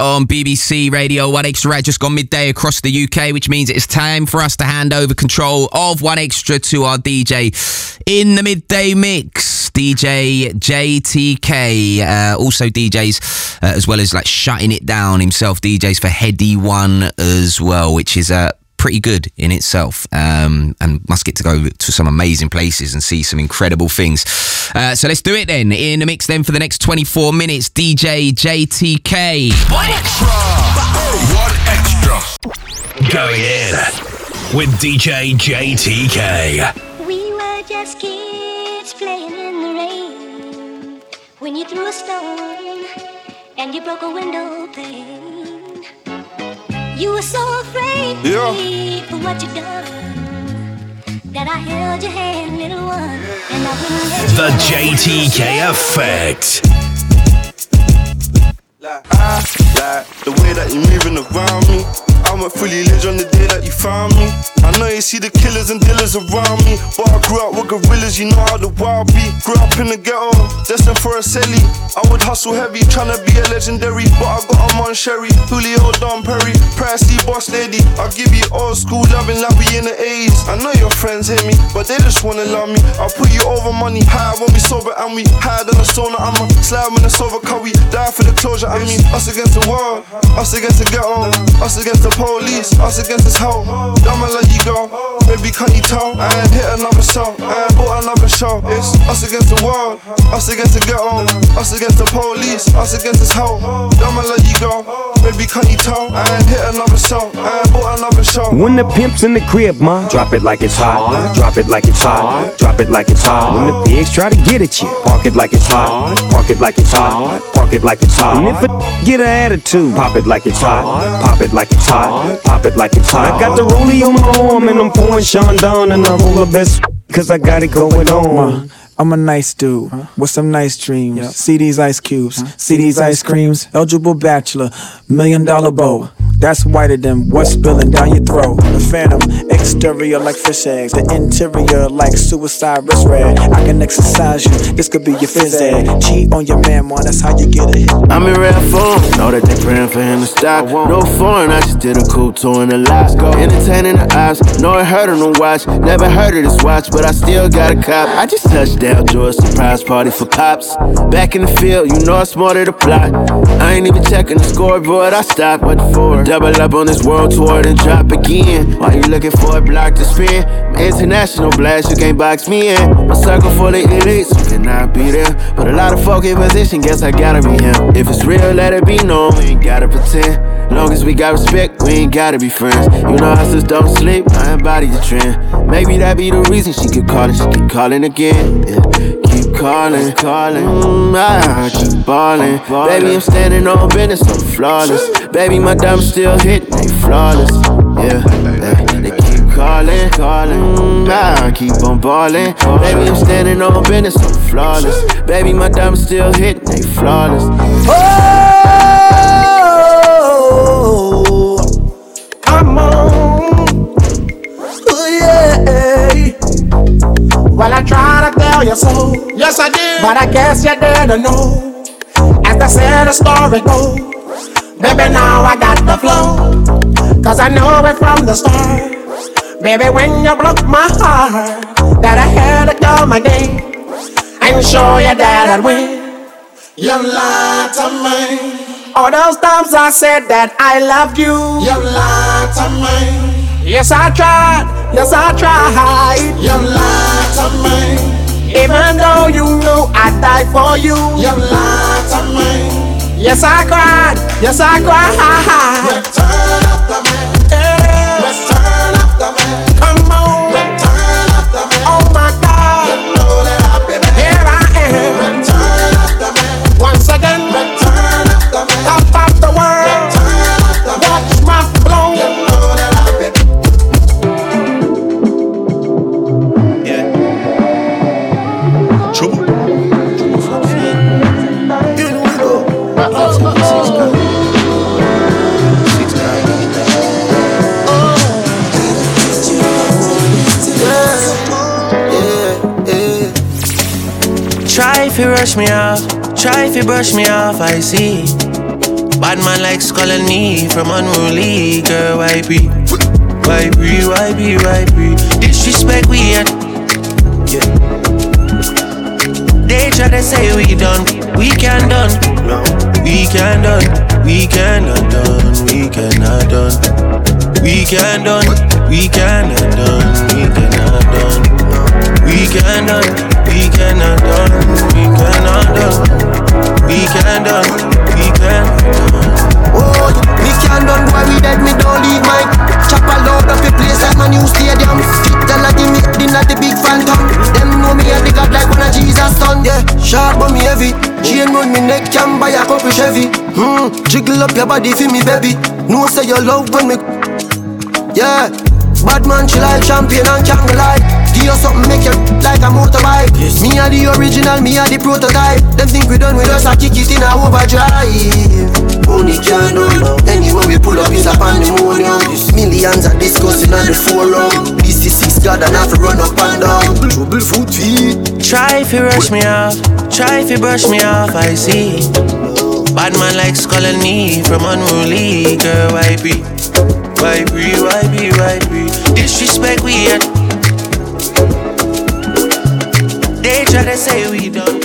on BBC Radio 1Xtra right just gone midday across the UK, which means it's time for us to hand over control of 1Xtra to our DJ in the midday mix, DJ JTK. Uh, also DJs uh, as well as like shutting it down himself, DJs for Headie One as well, which is a uh, pretty good in itself um, and must get to go to some amazing places and see some incredible things. Uh, so let's do it then. In the mix then for the next 24 minutes, DJ JTK. One extra. One extra. Going in with DJ JTK. We were just kids playing in the rain when you threw a stone and you broke a window pane. You were so afraid yeah. for what you done. That I held your hand, little one, and I wouldn't let The JTK Effect. Like, I like the way that you're moving around me. I went fully lit on the day that you found me. I know you see the killers and dealers around me, but I grew up with gorillas, you know how the wild be. Grew up in the ghetto, destined for a celly. I would hustle heavy, tryna be a legendary, but I got a on Sherry, Julio, Don Perry, Pricey, Boss Lady. I'll give you old school loving like we in the 80s. I know your friends hate me, but they just wanna love me. I'll put you over money, high when we sober and we higher than a sauna. I'ma slide when it's over, cause we die for the closure. I mean, us against the world, us against the ghetto, us against the police, us against this hoe. I'ma let you go, baby, can't you tell? I ain't hit another show, I ain't bought another show. It's us against the world, us against the ghetto, us against the police, us against this hoe. I'ma let you go, baby, can't you tell? I ain't hit another show, I ain't bought another show. When the pimp's in the crib, ma, drop it like it's hot, drop it like it's hot, drop it like it's hot. When the pigs try to get at you, park it like it's hot, park it like it's hot, park it like it's hot. And if a get an attitude, pop it like it's hot, pop it like it's hot, pop it like it's hot. I got the rollie on my arm and I'm pouring Chandon and I roll the best cause I got it going on. Roma. I'm a nice dude with some nice dreams. Yep. See these ice cubes, see these ice creams. Eligible bachelor, million dollar bow. That's whiter than what's spilling down your throat. The phantom, exterior like fish eggs, the interior like suicide wrist red. I can exercise you, this could be your phys ed. Cheat on your man, man, that's how you get it. I'm in rare form, know that they praying for him to stop. No foreign, I just did a cool tour in Alaska. Entertaining the eyes, know it hurt on the watch. Never heard of this watch, but I still got a cop. I just touched down Al George surprise party for cops. Back in the field, you know I'm smarter to plot. I ain't even checking the scoreboard, I stopped what for. Double up on this world tour, then drop again. Why you looking for a block to spin? International blast, you can't box me in. My circle full of elites, you cannot be there. But a lot of folk in position, guess I gotta be him. If it's real, let it be known, we ain't gotta pretend. Long as we got respect, we ain't gotta be friends. You know I just don't sleep, I embody the trend. Maybe that be the reason she keep calling, she keep calling again. Yeah. Keep calling, calling, mm, I keep balling. Baby, I'm standing on business, I'm flawless. Baby, my diamonds still hitting, they flawless. Yeah, yeah. they keep calling, calling, mm, I keep on balling. Baby, I'm standing on business, I'm flawless. Baby, my diamonds still hitting, they flawless. Oh! I'm on. Ooh, yeah. Well, I try to tell you so. Yes, I did. But I guess you didn't know. As the said the story goes. Baby, now I got the flow. Cause I know it from the start. Baby, when you broke my heart, that I had to go my day and show you that I'd win. You lied to me. All those times I said that I loved you. You lied to me. Yes, I tried. Yes, I tried. Even though you knew I'd die for you. You lied to me. Yes, I cried. Yes, I cried. Return You rush me off, try you brush me off, I see. Bad man like Skull and me from unruly girl. Why be? Why be? Why be? Why be? Disrespect we and yeah. They try to say we done, we can done, no. we can done, we cannot done, we cannot done, we can done, we cannot done, we cannot done, we can done, we cannot done, we cannot done, we can done, we can done. Oh, we can done, boy, we dead, me don't leave my Chop a load up the place like my new stadium. Fit tell her give me dinner the big phantom Them know me a the god like one of Jesus son. Yeah, sharp but me heavy. Chain round me neck can buy a couple Chevy. Hmm, jiggle up your body for me baby. No say you love when me. Yeah, bad man she like champion and can't lie Give you something make you like a motorbike. Yes. Me are the original, me are the prototype. Them think we done with us, I kick it in a overdrive. Only can done Anywhere we pull up is a pandemonium. Millions are discussing on the forum. This is six God and have to run up and down. Trouble foot feet. Try if you rush me off, try if you brush me off, I see. Bad man like Skull and me from unruly. Girl, why be? Why be, why be, why be? Disrespect we at they try to say we done.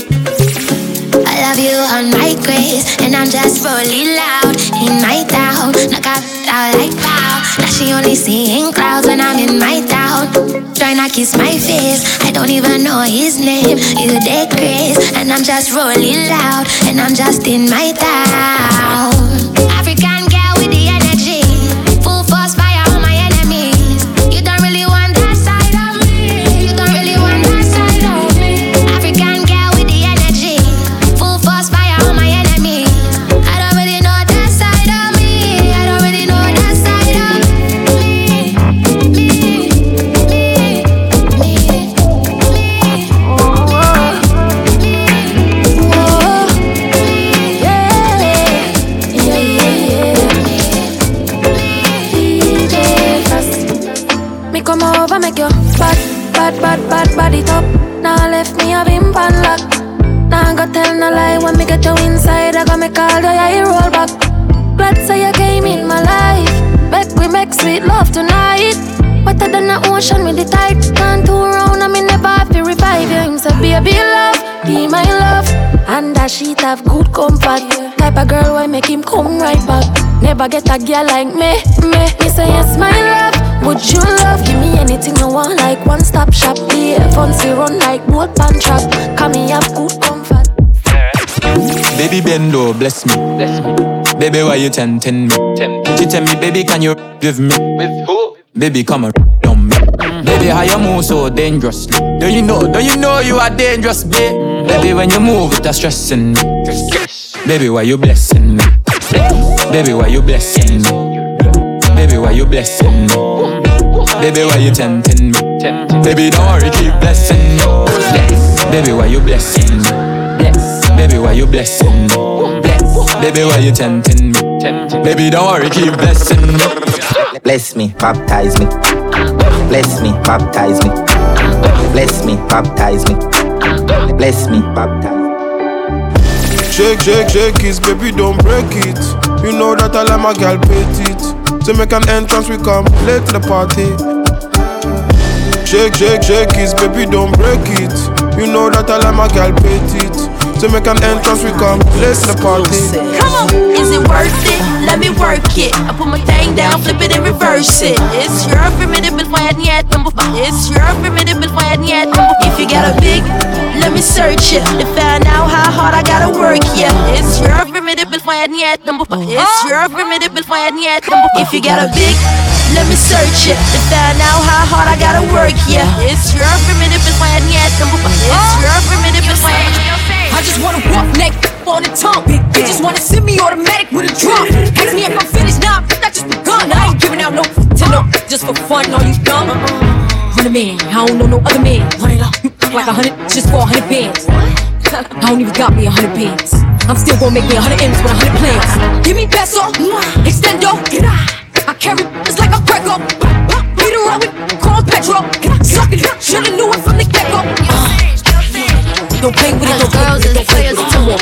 I love you on my grace, and I'm just rolling loud. In my town, knock out, out like pow. Now she only seeing clouds when I'm in my town. Trying to kiss my face, I don't even know his name. You dead grace, and I'm just rolling loud, and I'm just in my town. Pan lock. Now I go tell no lie when me get you inside. I go make all the oh, eye roll back. Glad say you came in my life. Make we make sweet love tonight. Wetter than the ocean with the tide. Turn round and me never have to revive you. Him say baby love, be my love. And that sheet have good comfort. Type of girl why make him come right back. Never get a girl like me, me. Me say yes my love. Would you love? Give me anything you want, like one stop shop. The fancy run like boat pan track. Come me have good comfort. Baby bendo, bless me. Bless me. Baby, why you tempting me? Tempt. She tell me, baby, can you with me? With who? Baby, come on, on me. Baby, how you move so dangerously? Do you know? Do you know you are dangerous, babe? Baby, when you move, it's stressing me. Baby, why you blessing me? Baby, why you blessing me? Baby, why you blessing me? Baby, why you tempting me? Baby, don't worry, keep blessing me. Baby, why you blessing me? Baby, why you blessing me? Baby, why you tempting me? Baby, don't worry, keep blessing me. Bless me, baptize me. Bless me, baptize me. Bless me, baptize me. Bless me, baptize Shake, shake, shake it, baby, don't break it. You know that I like my girl petite. To make an entrance, we come late to the party. Shake, shake, shake it, baby, don't break it. You know that I like my girl petite. To make an entrance, we come late to the party. Come on, is it worth it? Let me work it. I put my thing down, flip it and reverse it. It's your formidable fight yet. It's your formidable fight yet. Number If you got a big, let me search it to find out how hard I gotta work. Yeah, it's your formidable fight yet. It's oh. your formidable fight yet. If you got a big, let me search it to find out how hard I gotta work. Yeah, it's your formidable fight yet. It's oh. your formidable fight. I just wanna walk naked on the tongue. They just wanna send me automatic with a drum. Ask me if I'm finished nah, I just begun. I ain't giving out no to no, just for fun. All you dumb. Hundred man, I don't know no other man. Run it up like a hundred, just for a hundred bands. I don't even got me a hundred bands. I'm still gonna make me a hundred M's with a hundred plans. Give me peso, extendo. I carry it's like a Greco. Beat up with corn petrol. Suck it, shoulda knew it from the get go. Don't play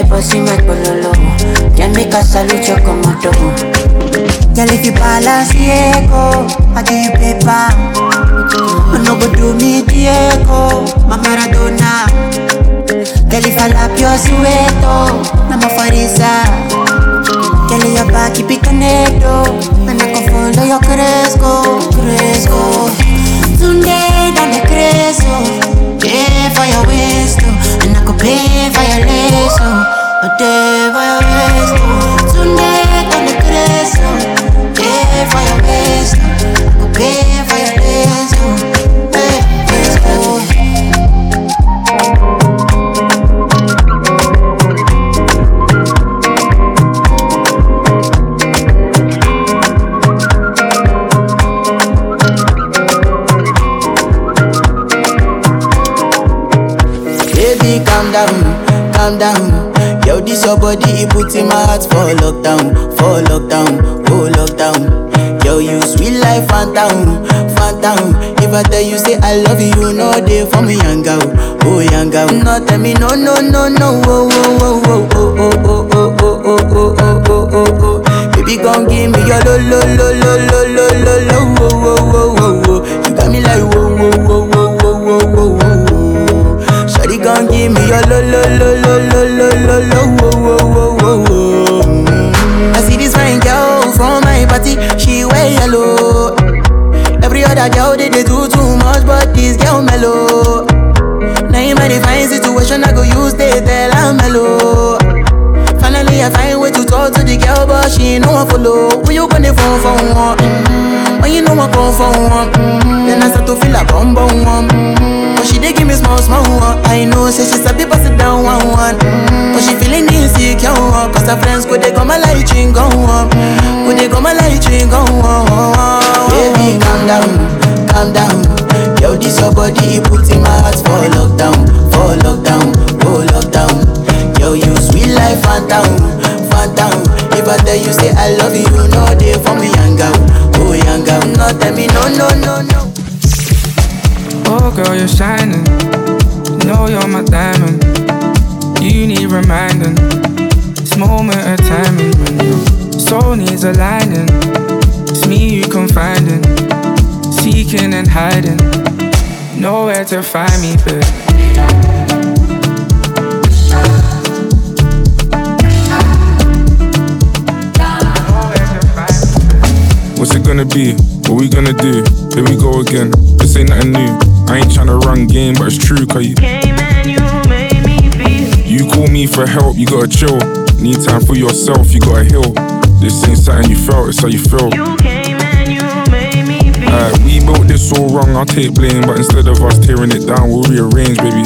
They bossy my pololo. Can make a salute your commando. Girl, if you balance Diego, I give you paper. No go do me Diego, my Maradona. Girl, if I lap your sueto, I'm a farisa. Your back keep it connected, and I can follow your cresco, cresco. A day by waste. Tonight on the grass. For me, young girl, oh young girl. No, tell me no, no, no, no, oh, oh, oh, oh, oh, oh, oh, oh, oh, oh, oh, oh, oh, oh. Baby, come give me your lo, lo, lo, lo, lo, lo, lo, lo, oh, oh, oh, oh, oh. You got me like whoa, whoa, whoa, whoa, whoa, whoa, whoa, whoa. Shawty gon' give me your lo lo lo lo lo lo lo lo wo wo wo wo. Mm. I see this fine girl from my party, she wear yellow. Other girl they, they do too much, but this girl mellow. Now in my divine situation, I go use they tell her mellow. Finally, I find way to talk to the girl, but she ain't no one follow. Who you gonna phone for one? Mm-hmm. When you know I come for one, mm-hmm. then I start to feel a bum bum one. Mm-hmm. But she dey give me small small one. I know, say she sabi pass it down one one. Mm-hmm. But she feeling insecure cause her friends go they come my light ring go on, go they come my light ring go on. Baby, calm down, calm down. Yo, this your body, it put in my heart for lockdown, for lockdown, oh lockdown. Yo, you sweet life, phantom, phantom. If I tell you say I love you, you know they for me, young girl, oh young girl. No, tell me no, no, no, no. Oh girl, you're shining. You know you're my diamond. You need reminding. This moment of timing soul needs aligning. It's me you confiding, seeking and hiding. Nowhere to find me, but. What's it gonna be? What we gonna do? Here we go again. This ain't nothing new. I ain't tryna run game, but it's true, cause you. Came and you made me feel. You call me for help, you gotta chill. Need time for yourself, you gotta heal. This ain't something you felt, it's how you feel. Alright, we built this all wrong, I'll take blame, but instead of us tearing it down, we'll rearrange, baby.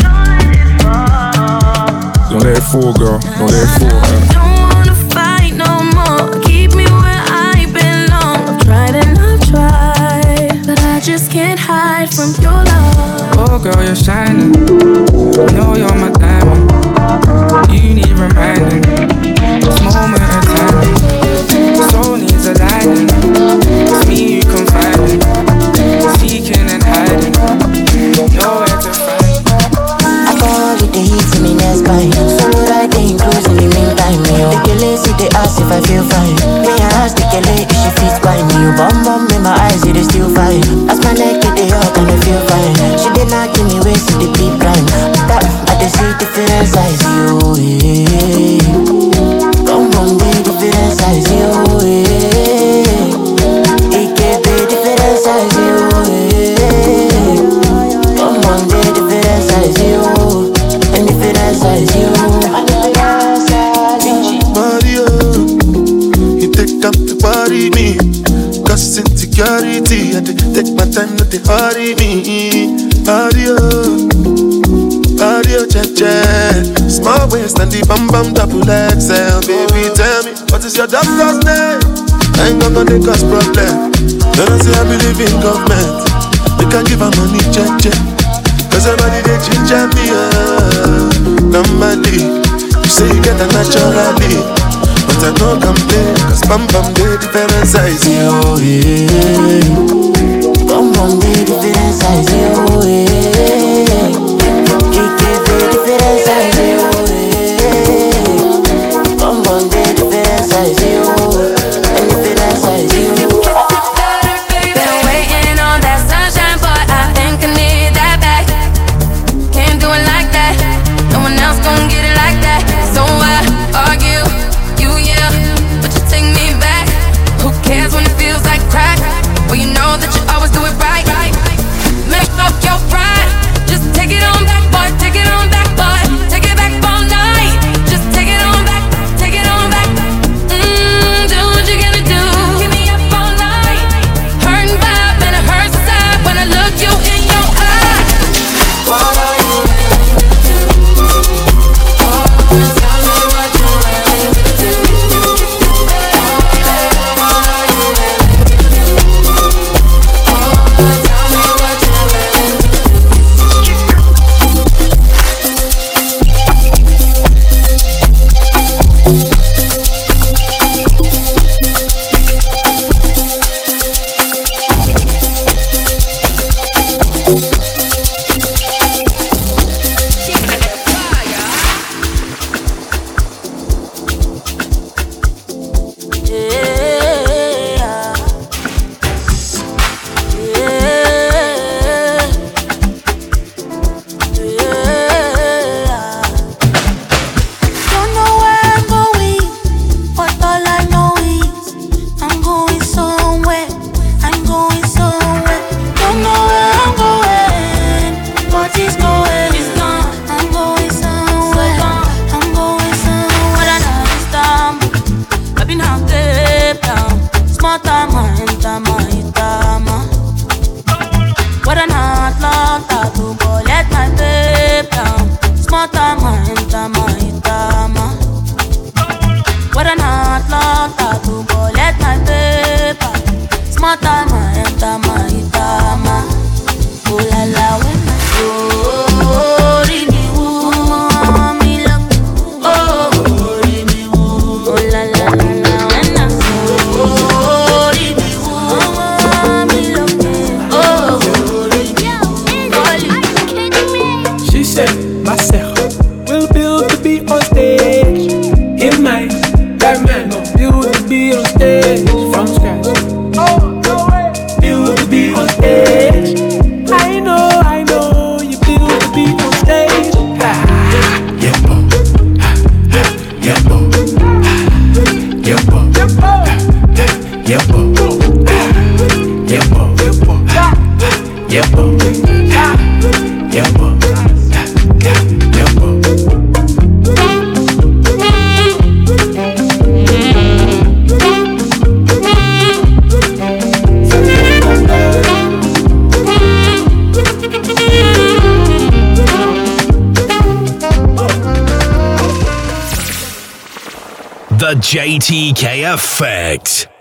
Don't let it fall, girl. Don't let it fall. alright. Don't wanna fight no more. Keep me where I belong. I've tried and I've tried, but I just can't hide from your love. Oh girl, you're shining. You know you're my diamond. You need reminding. This moment of time. Soul needs aligning. It's me you confiding. Seeking and hiding. Nowhere and bam bam double XL. Baby, tell me, what is your doctor's name? I ain't gonna make us problem. Then I say I believe in government. We can give her money, check, check. Cause everybody they ginger me, uh, normally. You say you get a naturally. But I don't complain, cause bam bam they different size. Yo, yeah. Bam bam they different size. Yo, yeah. JTK Effect.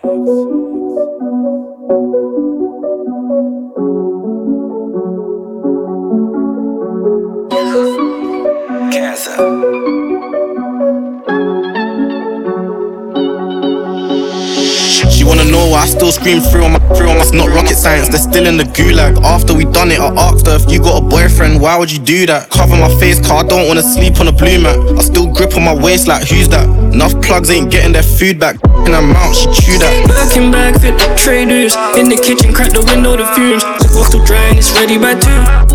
Scream through on my through on my not rocket science. They're still in the gulag. After we done it, I asked her if you got a boyfriend, why would you do that? Cover my face, car I don't wanna sleep on a blue mat. I still grip on my waist like who's that? Enough plugs ain't getting their food back. In mouth, she chew that. Birkin bag fit the traders. In the kitchen, crack the window, the fumes. The bottle dry and it's ready by two.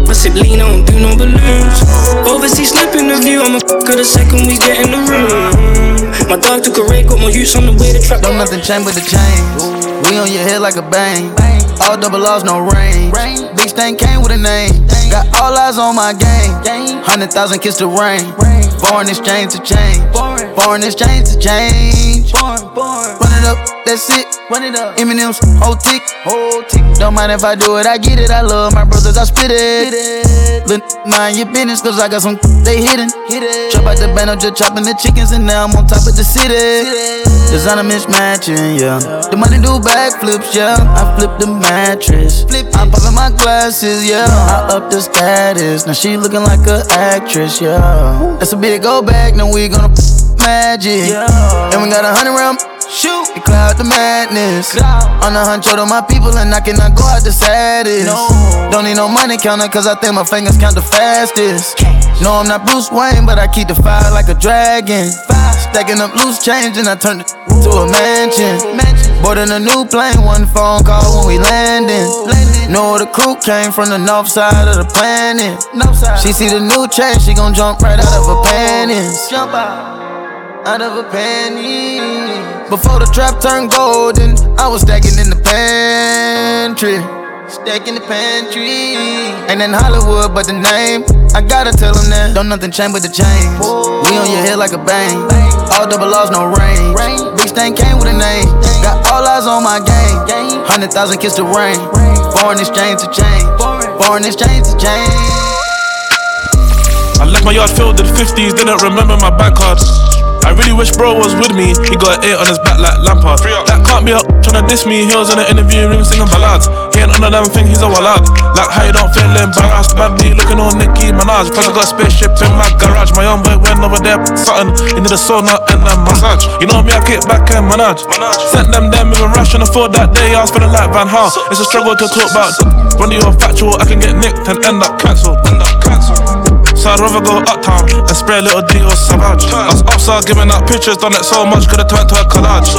I sip lean, I don't do no balloons. Overseas slipping the view, I'm a f- the second we get in the room. My dog took a rake, got my use on the way to trap. Don't nothing change but the chains. We on your head like a bang. All double laws, no range. Big stain came with a name. Got all eyes on my game. Hundred thousand kiss the rain. Foreign exchange to change. Foreign exchange to change. Run it up, that's it. Run it up. Eminem's whole tick, whole tick. Don't mind if I do it, I get it. I love my brothers, I spit it. Look, mind your business, cause I got some they hidden. Chop out the band, I'm just chopping the chickens, and now I'm on top of the city. Designer mismatching, yeah. The money do backflips, yeah. I flip the mattress. Flip I'm popping my glasses, yeah. I up the status. Now she looking like a actress, yeah. That's a big go back, now we gonna magic. And we got a hundred round. Shoot, we cloud the madness. On the hunt, to my people, and I cannot go out the saddest. Don't need no money counter, cause I think my fingers count the fastest. No, I'm not Bruce Wayne, but I keep the fire like a dragon. Stacking up loose change, and I turn it to a mansion. mansion. Boarding a new plane, one phone call when we landing. Know the crew came from the north side of the planet. She see the new change, she gon' jump right out of her panties. Jump out out of a penny. Before the trap turned golden, I was stacking in the pantry. Stacking the pantry. Ain't in Hollywood, but the name. I gotta tell them that. Don't nothing change but the chains. We on your head like a bang. All double laws, no rain. Big thing came with a name. Got all eyes on my game. Hundred thousand kiss the rain. Foreign exchange to change. Foreign exchange to change. I left my yard filled in the 50s, didn't remember my bank cards. I really wish bro was with me. He got an eight on his back like Lampard. That can't be up trying to diss me. He was in the interview room singing ballads. He ain't on a damn thing, he's a wallad. Like how you don't feel embarrassed. Bad B looking on Nicki Minaj. Plus I got a spaceship in my garage. My young boy went over there, something into the sauna and a massage. You know me, I kick back and manage. Sent them them with a rush and afford that day. I was feeling like Van Hal. It's a struggle to talk about. When you're factual, I can get nicked and end up cancelled. End up cancelled. So I'd rather go uptown and spray a little Dior Sauvage. I was upside giving out pictures, done it so much, could've turned to a collage.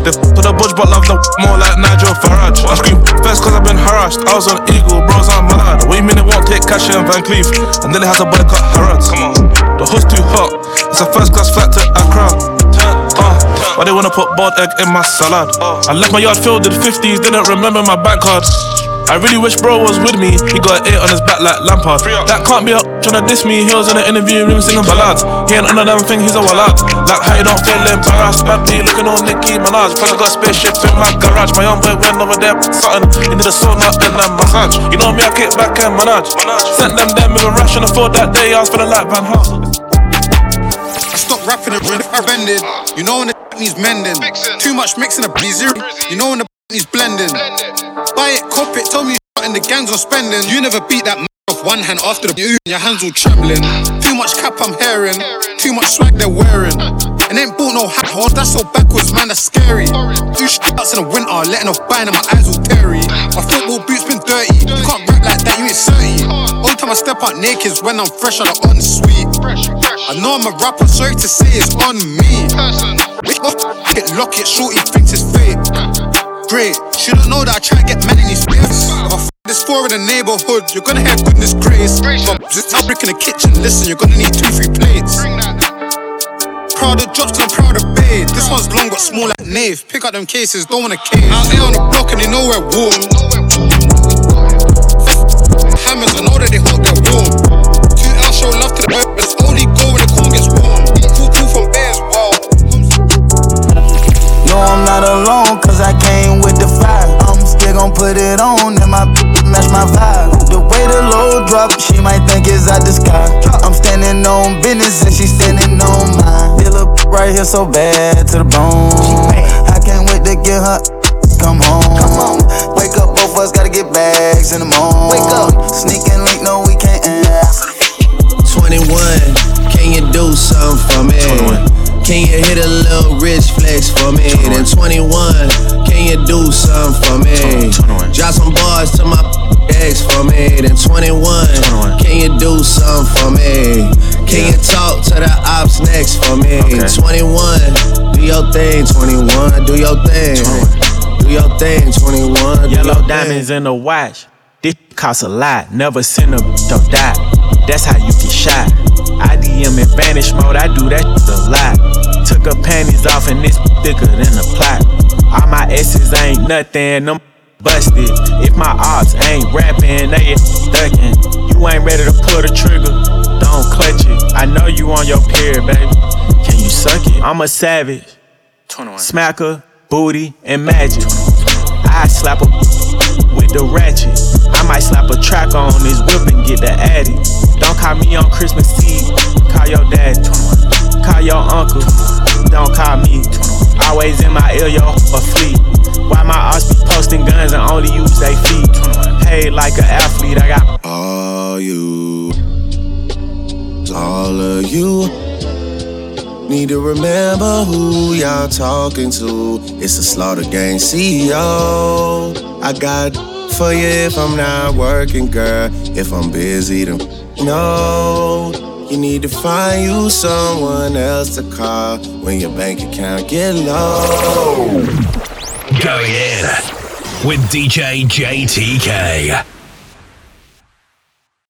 They f with the budge, but love the more like Nigel Farage. I scream first cause I've been harassed. I was on Eagle, bros, I'm mad. What you mean it won't take cash in Van Cleef? And then they had to boycott Harrods. Come on, the hood's too hot. It's a first class flight to Accra. Uh, why they wanna put boiled egg in my salad? I left my yard filled in 50s, didn't remember my bank card. I really wish bro was with me. He got an eight on his back like Lampard. That can't be up trying to diss me. He was in the interview room singing ballads. He ain't on a damn thing, he's a wallad. Like how you don't feel embarrassed. Bad B looking on Nicki Minaj. Plus I got a spaceship in my garage. My young boy went over there, something into the sauna and a massage. You know me, I kick back and manage. Sent them them with a rush and afford that day. I was feeling like Van Hal. I stopped rapping and offended. You know when the needs mending. Too much mixing a zero. You know when the needs blending. Buy it, cop it, tell me in the gangs are spending. You never beat that off one hand after the you, your hands all trembling. Too much cap I'm hearing, too much swag they're wearing. And ain't bought no hat horse, that's so backwards, man, that's scary. Do shots in the winter, letting off buying and my eyes all teary. My football boots been dirty, you can't rap like that, you ain't 30. Only time I step out naked is when I'm fresh out of unsweet. I know I'm a rapper, sorry to say it's on me. Hit lock it, shorty thinks it's fake. Great, shouldn't know that I try to get men in these space. If I f this four in the neighborhood, you're gonna have goodness grace. But this fabric in the kitchen, listen, you're gonna need two, three plates. Proud of drops, I'm proud of babe. This one's long, but small like Nave. Pick up them cases, don't wanna cave. Out there on the block and they know we're warm. Hammers, I know that they hope they're warm. Two L show love to the bird, but it's only go when the corn gets warm. Cool, cool from bears, wow. No, I'm not alone, cause I came gon' put it on, and my match my vibe. The way the load drop, she might think it's out the sky. I'm standing on business, and she standing on mine. Feel a right here so bad to the bone. I can't wait to get her. Come home. Come on. Wake up, both of us gotta get bags in the morning. Wake up. Sneaking link, no, we can't answer. 21, can you do something for me? 21. Can you hit a little rich flex for me? Then 21, can you do something for me? Drop some bars to my ex for me. Then 21, can you do something for me? Can you talk to the ops next for me? 21, do your thing. 21, do your thing. Do your thing. 21, Yellow diamonds in the watch. This costs a lot. Never seen a or die. That's how you get shot. IDM DM in vanish mode. I do that a lot. Took her panties off and it's thicker than a plot. All my S's ain't nothing. Them busted. If my ops ain't rapping, they is ducking. You ain't ready to pull the trigger. Don't clutch it. I know you on your period, baby. Can you suck it? I'm a savage. Smacker, booty, and magic. I slap a with the ratchet. I might slap a track on this whip and get the addy. Don't call me on Christmas Eve. Call your dad. Call your uncle. Don't call me. Always in my ear, yo, a. Why my ass be posting guns and only use they feet? Paid like an athlete, I got all you, all of you. Need to remember who y'all talking to. It's the Slaughter Gang CEO. I got for you if I'm not working, girl. If I'm busy, then no. You need to find you someone else to call when your bank account get low. Going in with DJ JTK.